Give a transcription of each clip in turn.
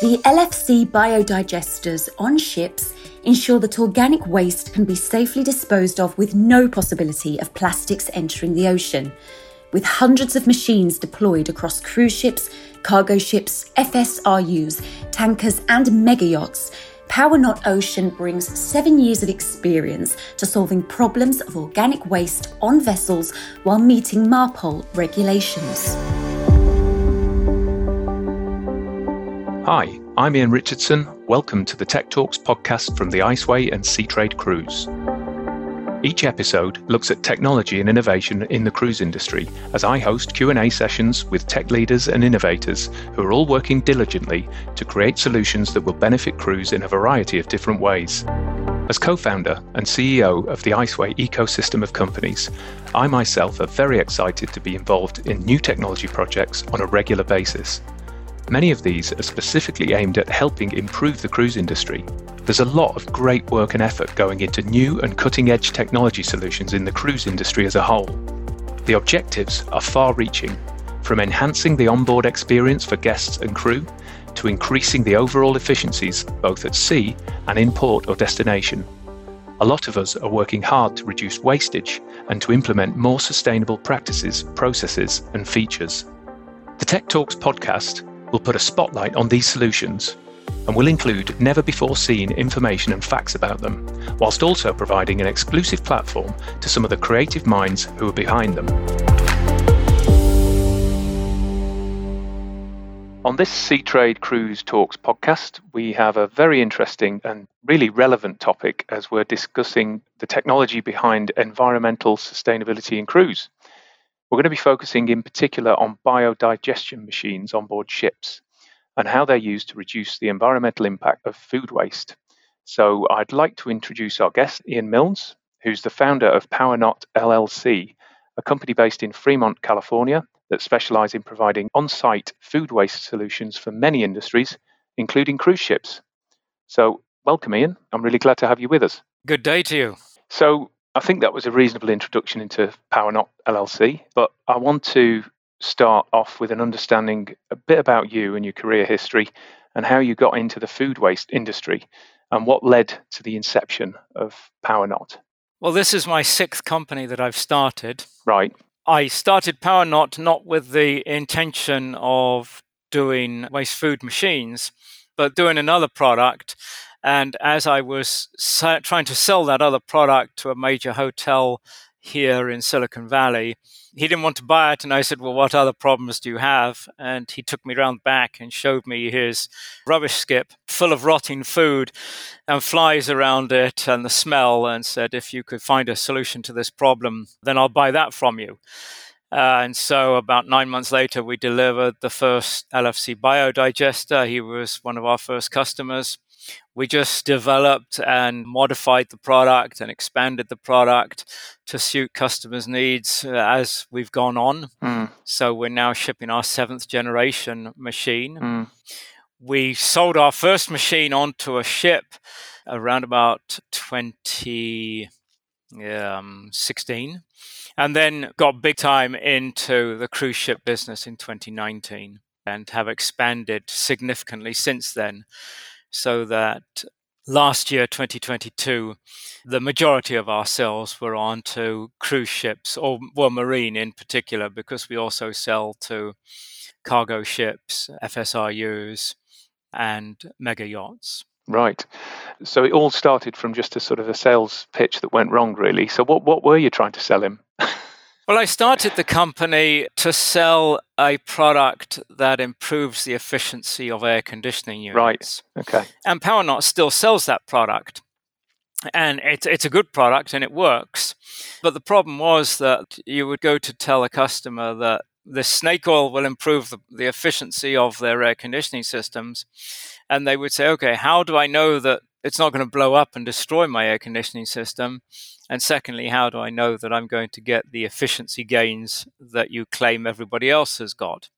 The LFC biodigesters on ships ensure that organic waste can be safely disposed of with no possibility of plastics entering the ocean. With hundreds of machines deployed across cruise ships, cargo ships, FSRUs, tankers, and mega yachts, Power Knot Ocean brings seven years of experience to solving problems of organic waste on vessels while meeting MARPOL regulations. Hi, I'm Ian Richardson. Welcome to the Tech Talks podcast from the Iceway and Seatrade Cruise. Each episode looks at technology and innovation in the cruise industry as I host Q&A sessions with tech leaders and innovators who are all working diligently to create solutions that will benefit crews in a variety of different ways. As co-founder and CEO of the Iceway ecosystem of companies, I myself are very excited to be involved in new technology projects on a regular basis. Many of these are specifically aimed at helping improve the cruise industry. There's a lot of great work and effort going into new and cutting edge technology solutions in the cruise industry as a whole. The objectives are far reaching, from enhancing the onboard experience for guests and crew to increasing the overall efficiencies both at sea and in port or destination. A lot of us are working hard to reduce wastage and to implement more sustainable practices, processes, and features. The Tech Talks podcast will put a spotlight on these solutions and will include never before seen information and facts about them, whilst also providing an exclusive platform to some of the creative minds who are behind them. On this Seatrade Cruise Talks podcast, we have a very interesting and really relevant topic as we're discussing the technology behind environmental sustainability in cruise. We're going to be focusing in particular on biodigestion machines on board ships and how they're used to reduce the environmental impact of food waste. So I'd like to introduce our guest, Ian Milnes, who's the founder of Power Knot LLC, a company based in Fremont, California, that specialize in providing on site food waste solutions for many industries, including cruise ships. So, welcome, Ian. I'm really glad to have you with us. Good day to you. So, I think that was a reasonable introduction into Power Knot LLC, but I want to start off with an understanding a bit about you and your career history and how you got into the food waste industry and what led to the inception of Power Knot. Well, this is my sixth company that I've started. Right. I started Power Knot not with the intention of doing waste food machines, but doing another product and as I was trying to sell that other product to a major hotel here in Silicon Valley, he didn't want to buy it. And I said, Well, what other problems do you have? And he took me around back and showed me his rubbish skip full of rotting food and flies around it and the smell, and said, If you could find a solution to this problem, then I'll buy that from you. Uh, and so, about nine months later, we delivered the first LFC biodigester. He was one of our first customers we just developed and modified the product and expanded the product to suit customers' needs uh, as we've gone on. Mm. So we're now shipping our seventh generation machine. Mm. We sold our first machine onto a ship around about 2016 um, and then got big time into the cruise ship business in 2019 and have expanded significantly since then so that last year, 2022, the majority of our sales were onto cruise ships or well, marine in particular, because we also sell to cargo ships, FSRUs, and mega yachts. Right. So it all started from just a sort of a sales pitch that went wrong, really. So what what were you trying to sell him? Well, I started the company to sell a product that improves the efficiency of air conditioning units. Right. Okay. And Power Knot still sells that product. And it's, it's a good product and it works. But the problem was that you would go to tell a customer that the snake oil will improve the, the efficiency of their air conditioning systems. And they would say, okay, how do I know that it's not going to blow up and destroy my air conditioning system? And secondly, how do I know that I'm going to get the efficiency gains that you claim everybody else has got?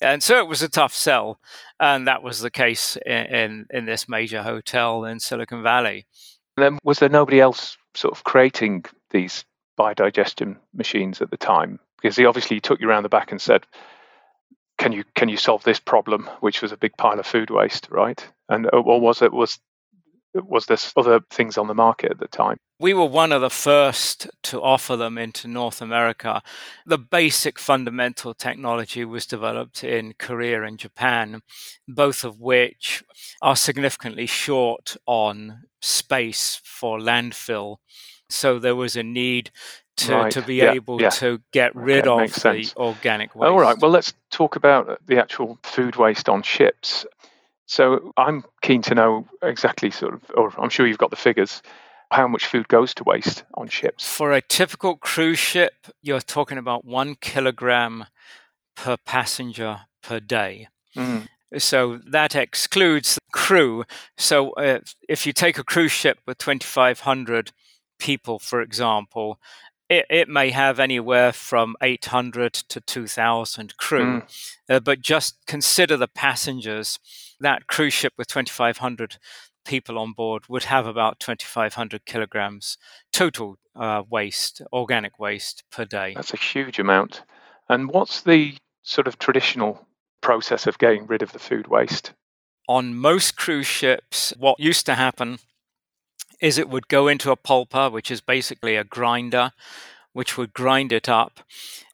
And so it was a tough sell, and that was the case in, in, in this major hotel in Silicon Valley. then was there nobody else sort of creating these biodigestion machines at the time? Because he obviously took you around the back and said, can you can you solve this problem, which was a big pile of food waste, right? And uh, or was it was was there other things on the market at the time? We were one of the first to offer them into North America. The basic fundamental technology was developed in Korea and Japan, both of which are significantly short on space for landfill. So there was a need to, right. to be yeah, able yeah. to get rid okay, of the sense. organic waste. All right, well, let's talk about the actual food waste on ships. So I'm keen to know exactly sort of, or I'm sure you've got the figures, how much food goes to waste on ships. For a typical cruise ship, you're talking about one kilogram per passenger per day. Mm. So that excludes the crew. So uh, if you take a cruise ship with 2,500 people, for example, it, it may have anywhere from 800 to 2,000 crew. Mm. Uh, but just consider the passengers that cruise ship with 2,500 people on board would have about 2,500 kilograms total uh, waste, organic waste per day. That's a huge amount. And what's the sort of traditional process of getting rid of the food waste? On most cruise ships, what used to happen is it would go into a pulper, which is basically a grinder, which would grind it up.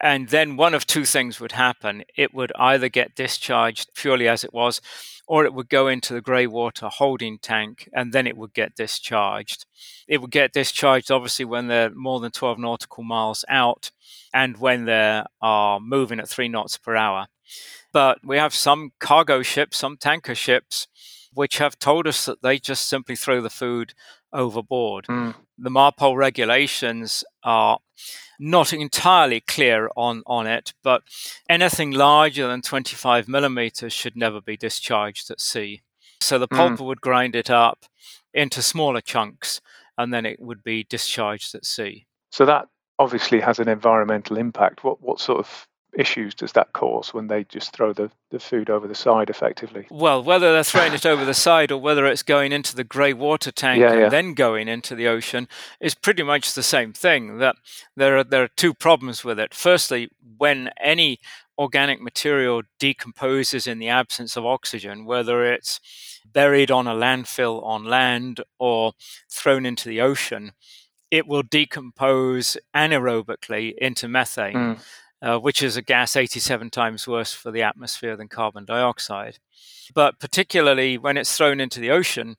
And then one of two things would happen. It would either get discharged purely as it was, or it would go into the grey water holding tank and then it would get discharged. It would get discharged obviously when they're more than 12 nautical miles out and when they are moving at three knots per hour. But we have some cargo ships, some tanker ships, which have told us that they just simply throw the food overboard. Mm. The MARPOL regulations are not entirely clear on, on it, but anything larger than 25 millimeters should never be discharged at sea. So the pulper mm. would grind it up into smaller chunks and then it would be discharged at sea. So that obviously has an environmental impact. What, what sort of issues does that cause when they just throw the, the food over the side effectively? Well, whether they're throwing it over the side or whether it's going into the grey water tank yeah, and yeah. then going into the ocean is pretty much the same thing. That there are there are two problems with it. Firstly, when any organic material decomposes in the absence of oxygen, whether it's buried on a landfill on land or thrown into the ocean, it will decompose anaerobically into methane. Mm uh, which is a gas 87 times worse for the atmosphere than carbon dioxide. But particularly when it's thrown into the ocean,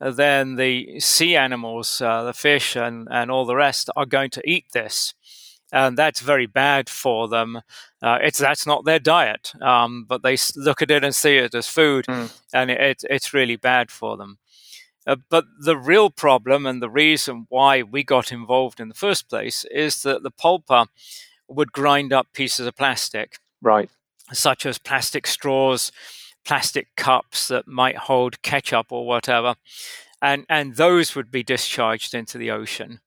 uh, then the sea animals, uh, the fish, and, and all the rest are going to eat this. And that's very bad for them. Uh, it's that's not their diet, um, but they look at it and see it as food, mm. and it, it's really bad for them. Uh, but the real problem and the reason why we got involved in the first place is that the pulper would grind up pieces of plastic. Right. Such as plastic straws, plastic cups that might hold ketchup or whatever. And and those would be discharged into the ocean.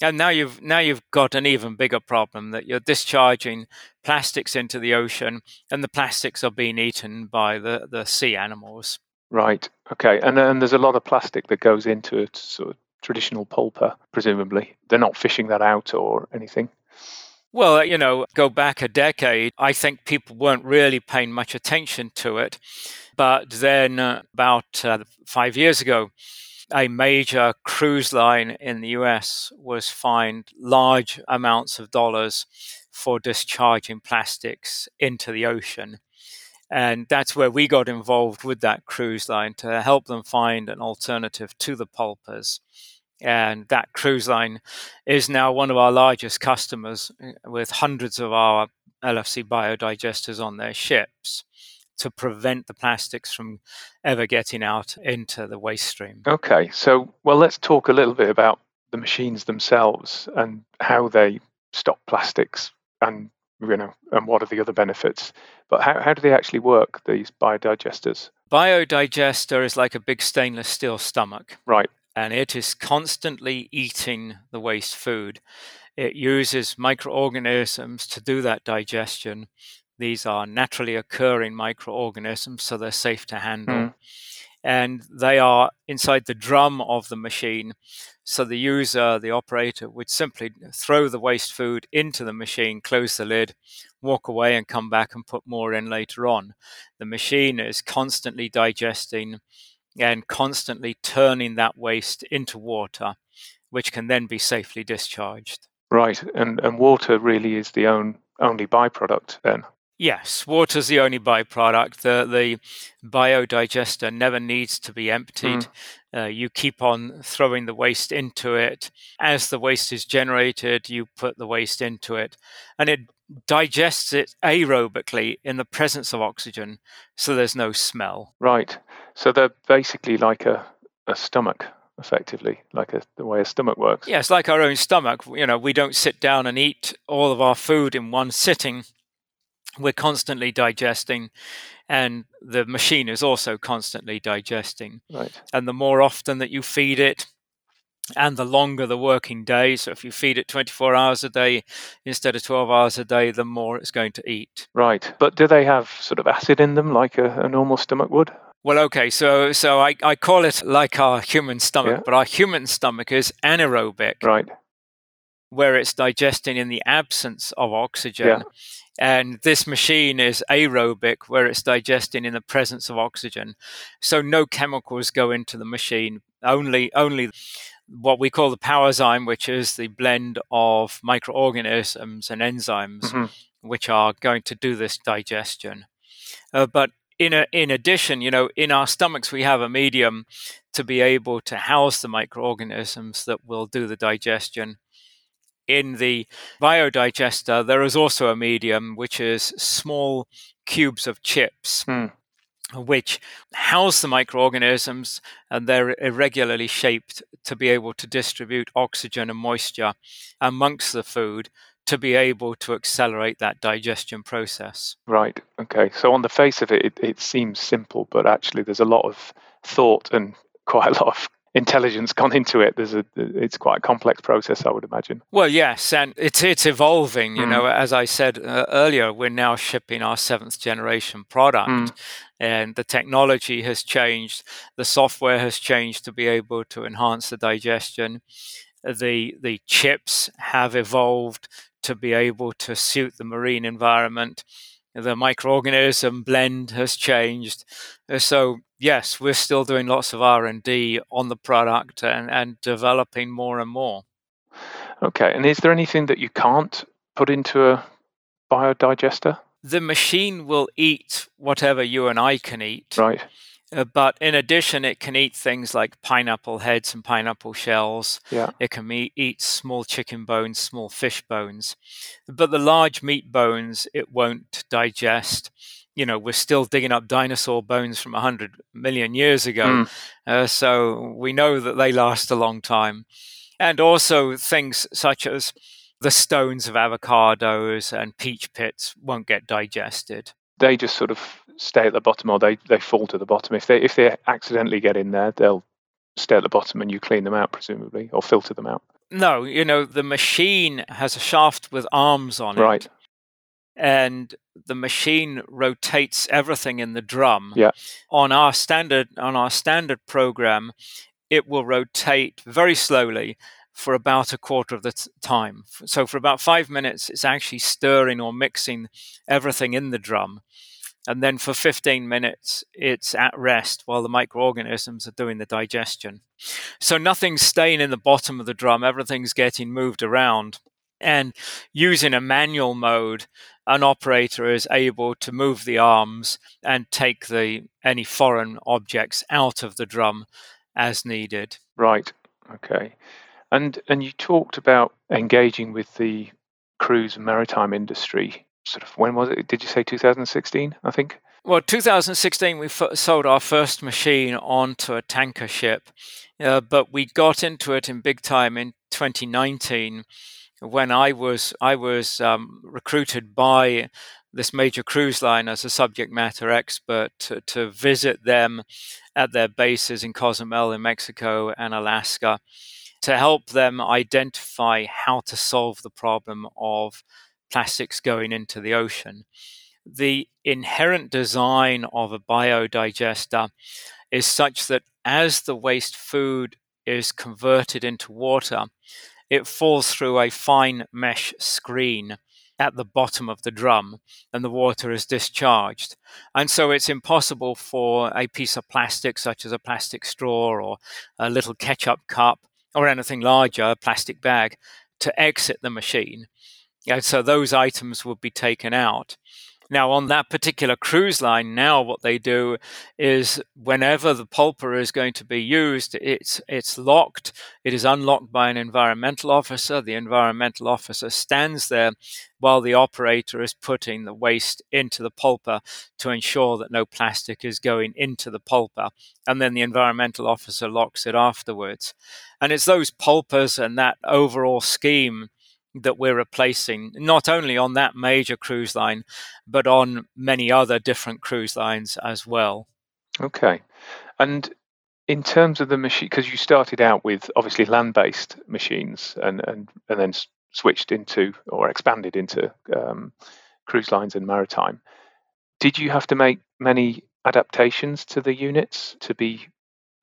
And now you've now you've got an even bigger problem that you're discharging plastics into the ocean and the plastics are being eaten by the, the sea animals. Right. Okay. And and there's a lot of plastic that goes into a sort of traditional pulper, presumably. They're not fishing that out or anything. Well, you know, go back a decade, I think people weren't really paying much attention to it. But then, uh, about uh, five years ago, a major cruise line in the US was fined large amounts of dollars for discharging plastics into the ocean. And that's where we got involved with that cruise line to help them find an alternative to the pulpers and that cruise line is now one of our largest customers eh, with hundreds of our LFC biodigesters on their ships to prevent the plastics from ever getting out into the waste stream. Okay, so well, let's talk a little bit about the machines themselves and how they stop plastics and you know and what are the other benefits. But how, how do they actually work these biodigesters? Biodigester is like a big stainless steel stomach. Right and it is constantly eating the waste food. It uses microorganisms to do that digestion. These are naturally occurring microorganisms, so they're safe to handle. Mm. and they are inside the drum of the machine. So the user, the operator, would simply throw the waste food into the machine, close the lid, walk away, and come back and put more in later on. The machine is constantly digesting and constantly turning that waste into water, which can then be safely discharged. Right, and and water really is the own, only byproduct then. Yes, water's the only byproduct. The the biodigester never needs to be emptied. Mm. Uh, you keep on throwing the waste into it. As the waste is generated, you put the waste into it, and it digests it aerobically in the presence of oxygen, so there's no smell. Right. So they're basically like a, a stomach effectively, like a, the way a stomach works. Yes, like our own stomach. You know, we don't sit down and eat all of our food in one sitting. We're constantly digesting and the machine is also constantly digesting. Right. And the more often that you feed it and the longer the working day so if you feed it 24 hours a day instead of 12 hours a day the more it's going to eat. Right. But do they have sort of acid in them like a, a normal stomach would well, okay, so so I, I call it like our human stomach, yeah. but our human stomach is anaerobic. Right. Where it's digesting in the absence of oxygen. Yeah. And this machine is aerobic, where it's digesting in the presence of oxygen. So no chemicals go into the machine. Only, only what we call the powerzyme, which is the blend of microorganisms and enzymes, mm-hmm. which are going to do this digestion. Uh, but in a, in addition, you know, in our stomachs we have a medium to be able to house the microorganisms that will do the digestion in the biodigester, there is also a medium which is small cubes of chips. Mm. Which house the microorganisms and they're irregularly shaped to be able to distribute oxygen and moisture amongst the food to be able to accelerate that digestion process. Right. Okay. So, on the face of it, it, it seems simple, but actually, there's a lot of thought and quite a lot of intelligence gone into it. There's a it's quite a complex process, I would imagine. Well, yes, and it's it's evolving. You mm. know, as I said uh, earlier, we're now shipping our seventh generation product. Mm. And the technology has changed, the software has changed to be able to enhance the digestion. The the chips have evolved to be able to suit the marine environment the microorganism blend has changed. Uh, so yes, we're still doing lots of R and D on the product and, and developing more and more. Okay, and is there anything that you can't put into a biodigester? The machine will eat whatever you and I can eat. Right. Uh, but in addition, it can eat things like pineapple heads and pineapple shells. Yeah. It can eat, eat small chicken bones, small fish bones. But the large meat bones, it won't digest. You know, we're still digging up dinosaur bones from 100 million years ago. Mm. Uh, so we know that they last a long time. And also things such as the stones of avocados and peach pits won't get digested. They just sort of stay at the bottom or they, they fall to the bottom. If they if they accidentally get in there, they'll stay at the bottom and you clean them out presumably or filter them out. No, you know the machine has a shaft with arms on it. Right. And the machine rotates everything in the drum. Yeah. On our standard on our standard program, it will rotate very slowly for about a quarter of the t- time. So for about five minutes, it's actually stirring or mixing everything in the drum and then for 15 minutes it's at rest while the microorganisms are doing the digestion. So nothing's staying in the bottom of the drum, everything's getting moved around. And using a manual mode, an operator is able to move the arms and take the any foreign objects out of the drum as needed. Right. Okay. And and you talked about engaging with the cruise and maritime industry sort of when was it? Did you say 2016? I think. Well, 2016, we f- sold our first machine onto a tanker ship, uh, but we got into it in big time in 2019 when I was I was um, recruited by this major cruise line as a subject matter expert to, to visit them at their bases in Cozumel in Mexico and Alaska to help them identify how to solve the problem of plastics going into the ocean. The inherent design of a biodigester is such that as the waste food is converted into water, it falls through a fine mesh screen at the bottom of the drum and the water is discharged. And so it's impossible for a piece of plastic, such as a plastic straw or a little ketchup cup or anything larger, a plastic bag, to exit the machine. And so those items would be taken out. Now, on that particular cruise line, now what they do is whenever the pulper is going to be used, it's it's locked. It is unlocked by an environmental officer. The environmental officer stands there while the operator is putting the waste into the pulper to ensure that no plastic is going into the pulper. And then the environmental officer locks it afterwards. And it's those pulpers and that overall scheme that we're replacing, not only on that major cruise line, but on many other different cruise lines as well. Okay. And in terms of the machine, because you started out with obviously land based machines and, and, and then switched into or expanded into um, cruise lines and maritime, did you have to make many adaptations to the units to be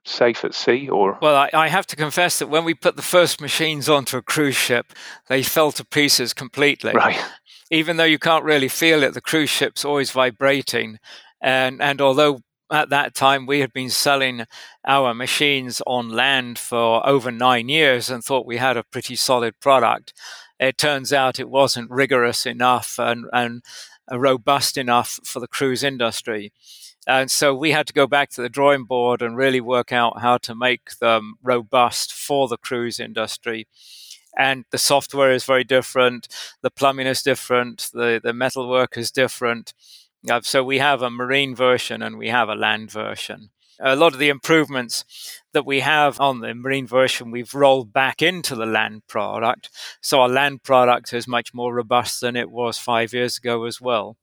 safe at sea or? Well I, I, have to confess that when we put the first machines onto a cruise ship they fell to pieces completely. Right. Even though you can't really feel it the cruise ship's always vibrating. And and although at that time we had been selling our machines on land for over nine years and thought we had a pretty solid product it turns out it wasn't rigorous enough and, and uh, robust enough for the cruise industry and so we had to go back to the drawing board and really work out how to make them robust for the cruise industry. And the software is very different, the plumbing is different, the, the metalwork is different. Uh, so we have a marine version and we have a land version. A lot of the improvements that we have on the marine version, we've rolled back into the land product. So our land product is much more robust than it was five years ago as well.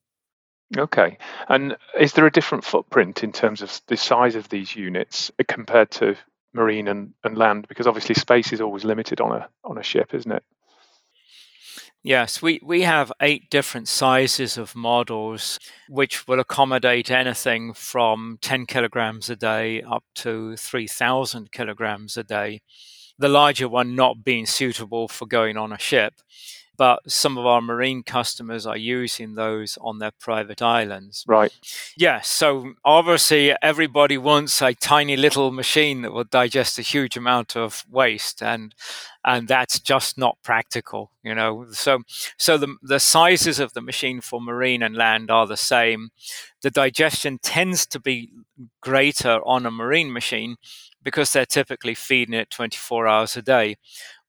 Okay. And is there a different footprint in terms of the size of these units uh, compared to marine and, and land? Because obviously space is always limited on a on a ship, isn't it? Yes, we, we have eight different sizes of models, which will accommodate anything from 10 kilograms a day up to 3,000 kilograms a day. The larger one not being suitable for going on a ship but some of our marine customers are using those on their private islands. Right. Yes. So obviously, everybody wants a tiny little machine that will digest a huge amount of waste, and and that's just not practical, you know. So so the the sizes of the machine for marine and land are the same. The digestion tends to be greater on a marine machine because they're typically feeding it 24 hours a day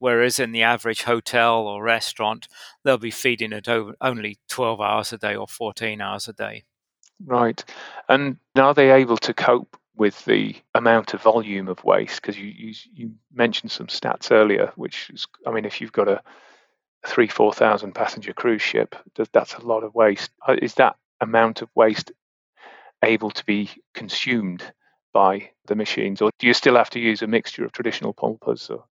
Whereas in the average hotel or restaurant, they'll be feeding it only 12 hours a day or 14 hours a day. Right. And are they able to cope with the amount of volume of waste? Because you, you, you mentioned some stats earlier, which is, I mean, if you've got a three, 4,000 passenger cruise ship, that's a lot of waste. Uh, is that amount of waste able to be consumed by the machines, or do you still have to use a mixture of traditional pulpers? Or?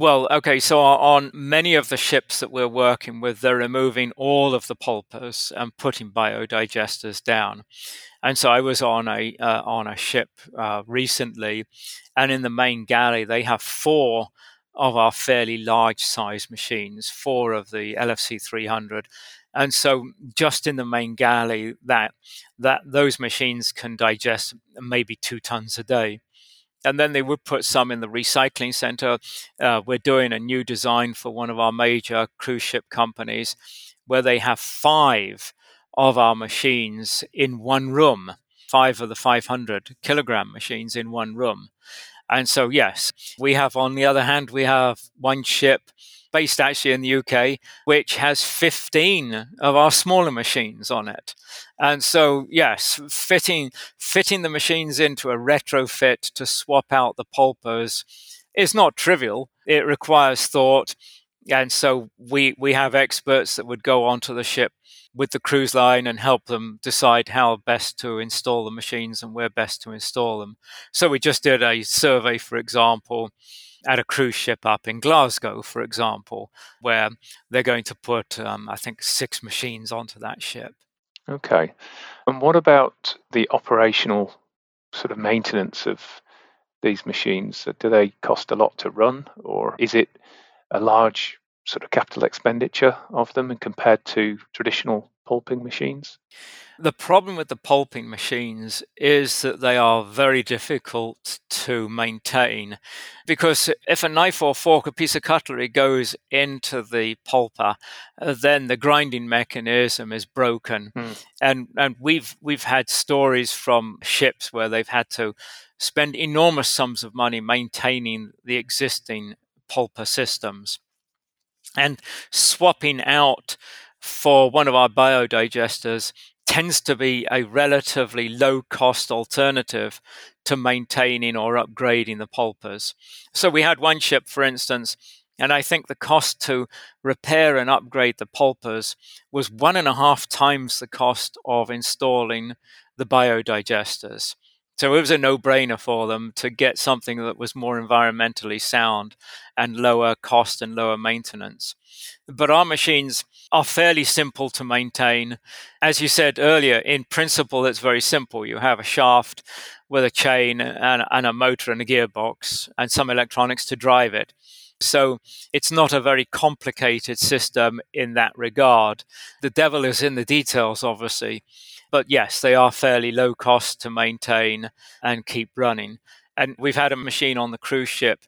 Well, okay, so on many of the ships that we're working with, they're removing all of the pulpers and putting biodigesters down. And so I was on a uh, on a ship uh, recently, and in the main galley they have four of our fairly large size machines, four of the LFC 300, and so just in the main galley, that that those machines can digest maybe two tons a day and then they would put some in the recycling center. Uh, we're doing a new design for one of our major cruise ship companies where they have five of our machines in one room, five of the 500 kilogram machines in one room. And so, yes, we have, on the other hand, we have one ship based actually in the UK, which has 15 of our smaller machines on it. And so, yes, fitting fitting the machines into a retrofit to swap out the pulpers is not trivial. It requires thought, and so we we have experts that would go onto the ship with the cruise line and help them decide how best to install the machines and where best to install them. So we just did a survey, for example, at a cruise ship up in Glasgow, for example, where they're going to put, um, I think, six machines onto that ship. Okay. And what about the operational sort of maintenance of these machines? Do they cost a lot to run, or is it a large sort of capital expenditure of them and compared to traditional pulping machines? The problem with the pulping machines is that they are very difficult to maintain because if a knife or fork, a piece of cutlery goes into the pulper, uh, then the grinding mechanism is broken. Mm. And and we've we've had stories from ships where they've had to spend enormous sums of money maintaining the existing pulper systems and swapping out for one of our biodigesters tends to be a relatively low cost alternative to maintaining or upgrading the pulpers. So we had one ship, for instance, and I think the cost to repair and upgrade the pulpers was one and a half times the cost of installing the biodigesters. So it was a no brainer for them to get something that was more environmentally sound and lower cost and lower maintenance. But our machines are fairly simple to maintain. As you said earlier, in principle, it's very simple. You have a shaft with a chain and, and a motor and a gearbox and some electronics to drive it. So it's not a very complicated system in that regard. The devil is in the details, obviously. But yes, they are fairly low cost to maintain and keep running. And we've had a machine on the cruise ship,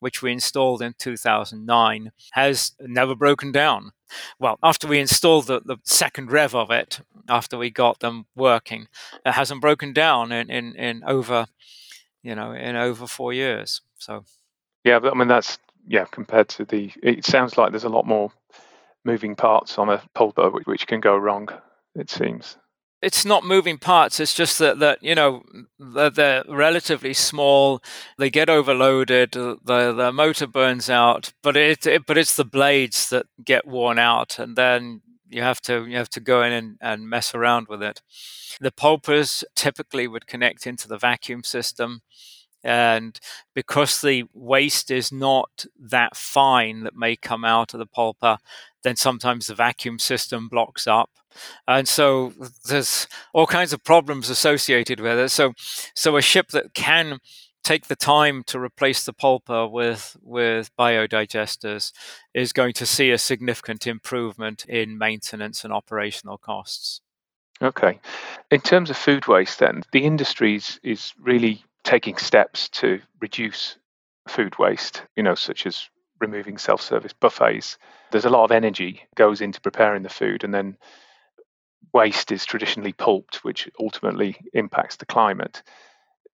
which we installed in 2009, has never broken down. Well, after we installed the, the second rev of it, after we got them working, it hasn't broken down in, in, in over, you know, in over four years. So, yeah, I mean that's yeah compared to the. It sounds like there's a lot more moving parts on a pulper which, which can go wrong. It seems it's not moving parts. It's just that that you know they're, they're relatively small. They get overloaded. The the motor burns out, but it, it, but it's the blades that get worn out, and then you have to you have to go in and, and mess around with it. The pulpers typically would connect into the vacuum system. And because the waste is not that fine that may come out of the pulper, then sometimes the vacuum system blocks up and so there's all kinds of problems associated with it. So, so a ship that can take the time to replace the pulper with with biodigesters is going to see a significant improvement in maintenance and operational costs. Okay. In terms of food waste then, the industry is really taking steps to reduce food waste, you know, such as removing self-service buffets. There's a lot of energy goes into preparing the food and then waste is traditionally pulped, which ultimately impacts the climate.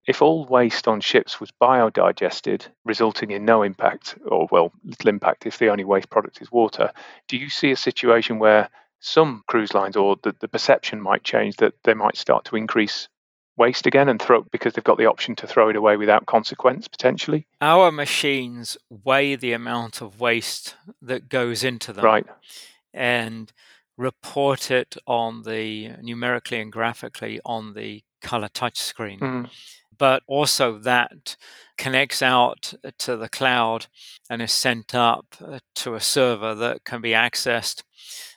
If all waste on ships was biodigested, resulting in no impact, or well, little impact if the only waste product is water, do you see a situation where some cruise lines or the, the perception might change that they might start to increase waste again and throw because they've got the option to throw it away without consequence potentially? Our machines weigh the amount of waste that goes into them. Right. And report it on the numerically and graphically on the color touch screen. Mm. But also that connects out to the cloud and is sent up to a server that can be accessed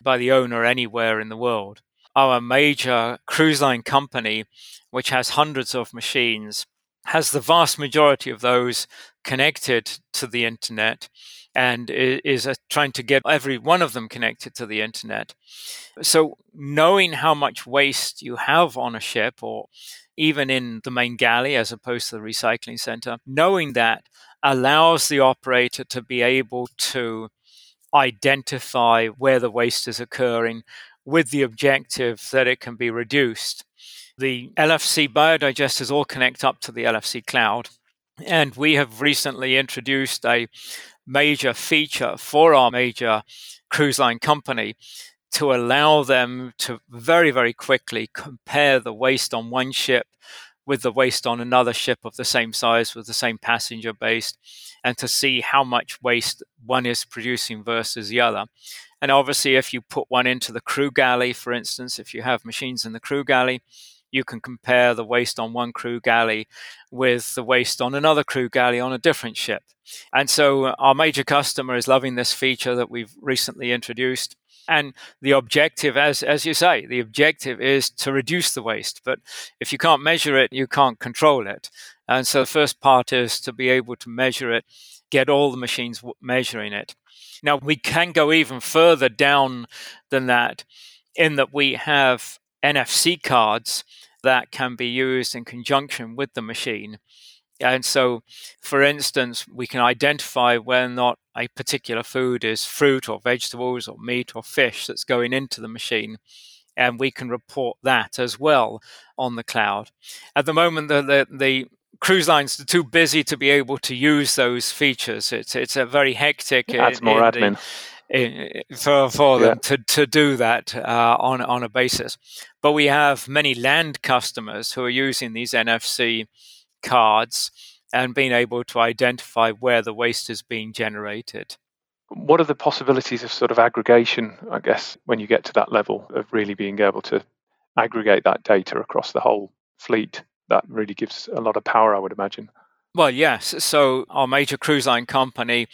by the owner anywhere in the world. Our major cruise line company, which has hundreds of machines, has the vast majority of those connected to the internet and is trying to get every one of them connected to the internet. So, knowing how much waste you have on a ship or even in the main galley as opposed to the recycling center, knowing that allows the operator to be able to identify where the waste is occurring with the objective that it can be reduced. The LFC biodigesters all connect up to the LFC cloud. And we have recently introduced a major feature for our major cruise line company to allow them to very, very quickly compare the waste on one ship with the waste on another ship of the same size with the same passenger base and to see how much waste one is producing versus the other. And obviously, if you put one into the crew galley, for instance, if you have machines in the crew galley, you can compare the waste on one crew galley with the waste on another crew galley on a different ship. And so uh, our major customer is loving this feature that we've recently introduced. And the objective, as, as you say, the objective is to reduce the waste. But if you can't measure it, you can't control it. And so the first part is to be able to measure it, get all the machines measuring it. Now, we can go even further down than that in that we have NFC cards that can be used in conjunction with the machine. And so, for instance, we can identify whether or not a particular food is fruit or vegetables or meat or fish that's going into the machine. And we can report that as well on the cloud. At the moment, the, the, the cruise lines are too busy to be able to use those features. It's it's a very hectic. It adds more admin. The, for, for them to, to do that uh, on on a basis, but we have many land customers who are using these NFC cards and being able to identify where the waste is being generated. What are the possibilities of sort of aggregation, I guess, when you get to that level of really being able to aggregate that data across the whole fleet? That really gives a lot of power, I would imagine. Well, yes. So our major cruise line company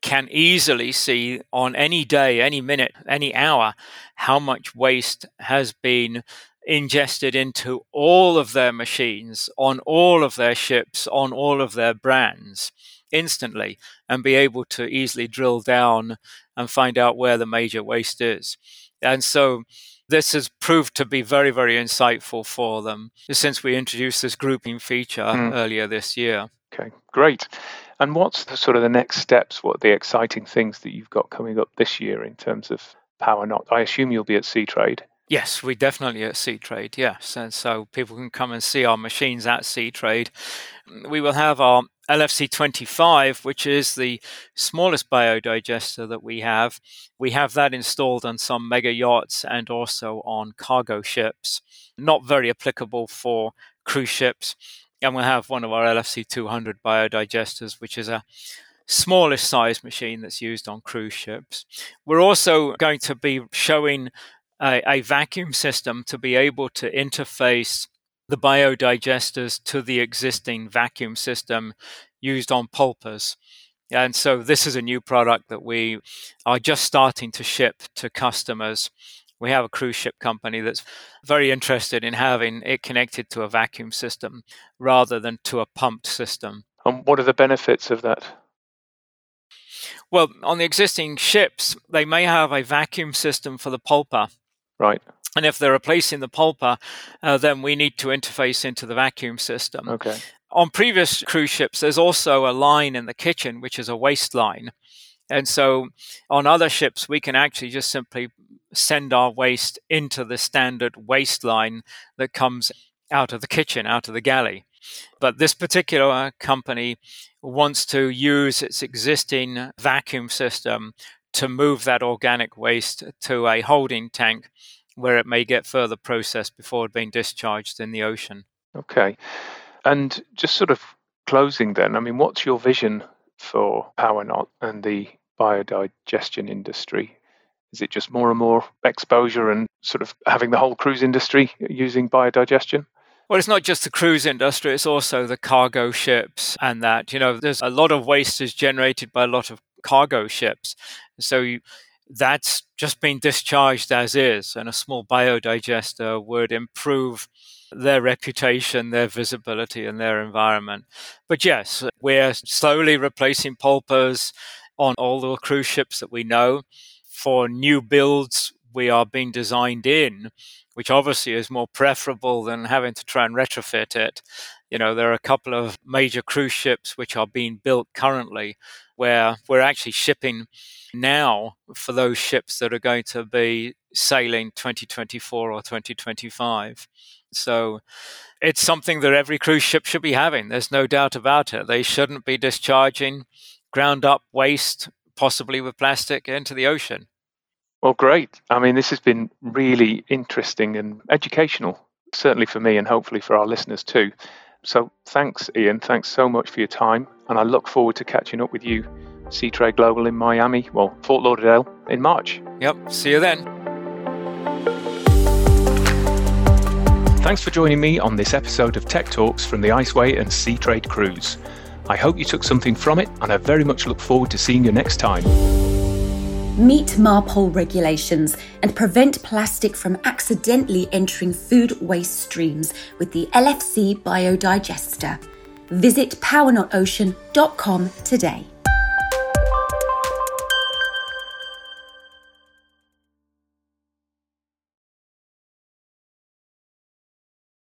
can easily see on any day, any minute, any hour how much waste has been ingested into all of their machines, on all of their ships, on all of their brands instantly and be able to easily drill down and find out where the major waste is. And so this has proved to be very, very insightful for them since we introduced this grouping feature mm. earlier this year. Okay, great. And what's the sort of the next steps? What are the exciting things that you've got coming up this year in terms of Power Knot? I assume you'll be at Seatrade. Yes, we definitely at Seatrade, Yes, and so people can come and see our machines at Seatrade. We will have our LFC 25, which is the smallest biodigester that we have. We have that installed on some mega yachts and also on cargo ships. Not very applicable for cruise ships. And we'll have one of our LFC 200 biodigesters, which is a smallest size machine that's used on cruise ships. We're also going to be showing a, a vacuum system to be able to interface the biodigesters to the existing vacuum system used on pulpers. And so this is a new product that we are just starting to ship to customers. We have a cruise ship company that's very interested in having it connected to a vacuum system rather than to a pumped system. And what are the benefits of that? Well, on the existing ships, they may have a vacuum system for the pulper Right. And if they're replacing the pulper, uh, then we need to interface into the vacuum system. Okay. On previous cruise ships, there's also a line in the kitchen, which is a waste line. And so on other ships, we can actually just simply send our waste into the standard waste line that comes out of the kitchen, out of the galley. But this particular company wants to use its existing vacuum system to move that organic waste to a holding tank where it may get further processed before being discharged in the ocean. Okay. And just sort of closing then, I mean, what's your vision for Power Knot and the biodigestion industry? Is it just more and more exposure and sort of having the whole cruise industry using biodigestion? Well, it's not just the cruise industry, it's also the cargo ships and that. You know, there's a lot of waste is generated by a lot of cargo ships. So you, that's just been discharged as is, and a small biodigester would improve their reputation, their visibility, and their environment. But yes, we're slowly replacing pulpers on all the cruise ships that we know. For new builds, we are being designed in, which obviously is more preferable than having to try and retrofit it. You know, there are a couple of major cruise ships which are being built currently where we're actually shipping now for those ships that are going to be sailing 2024 or 2025. So it's something that every cruise ship should be having. There's no doubt about it. They shouldn't be discharging ground up waste, possibly with plastic, into the ocean. Well, great. I mean, this has been really interesting and educational, certainly for me and hopefully for our listeners too. So thanks, Ian. Thanks so much for your time. And I look forward to catching up with you, Seatrade Global in Miami, well, Fort Lauderdale in March. Yep. See you then. Thanks for joining me on this episode of Tech Talks from the Iceway and Seatrade Cruise. I hope you took something from it, and I very much look forward to seeing you next time. Meet MARPOL regulations and prevent plastic from accidentally entering food waste streams with the LFC Biodigester. Visit powernot.ocean.com today.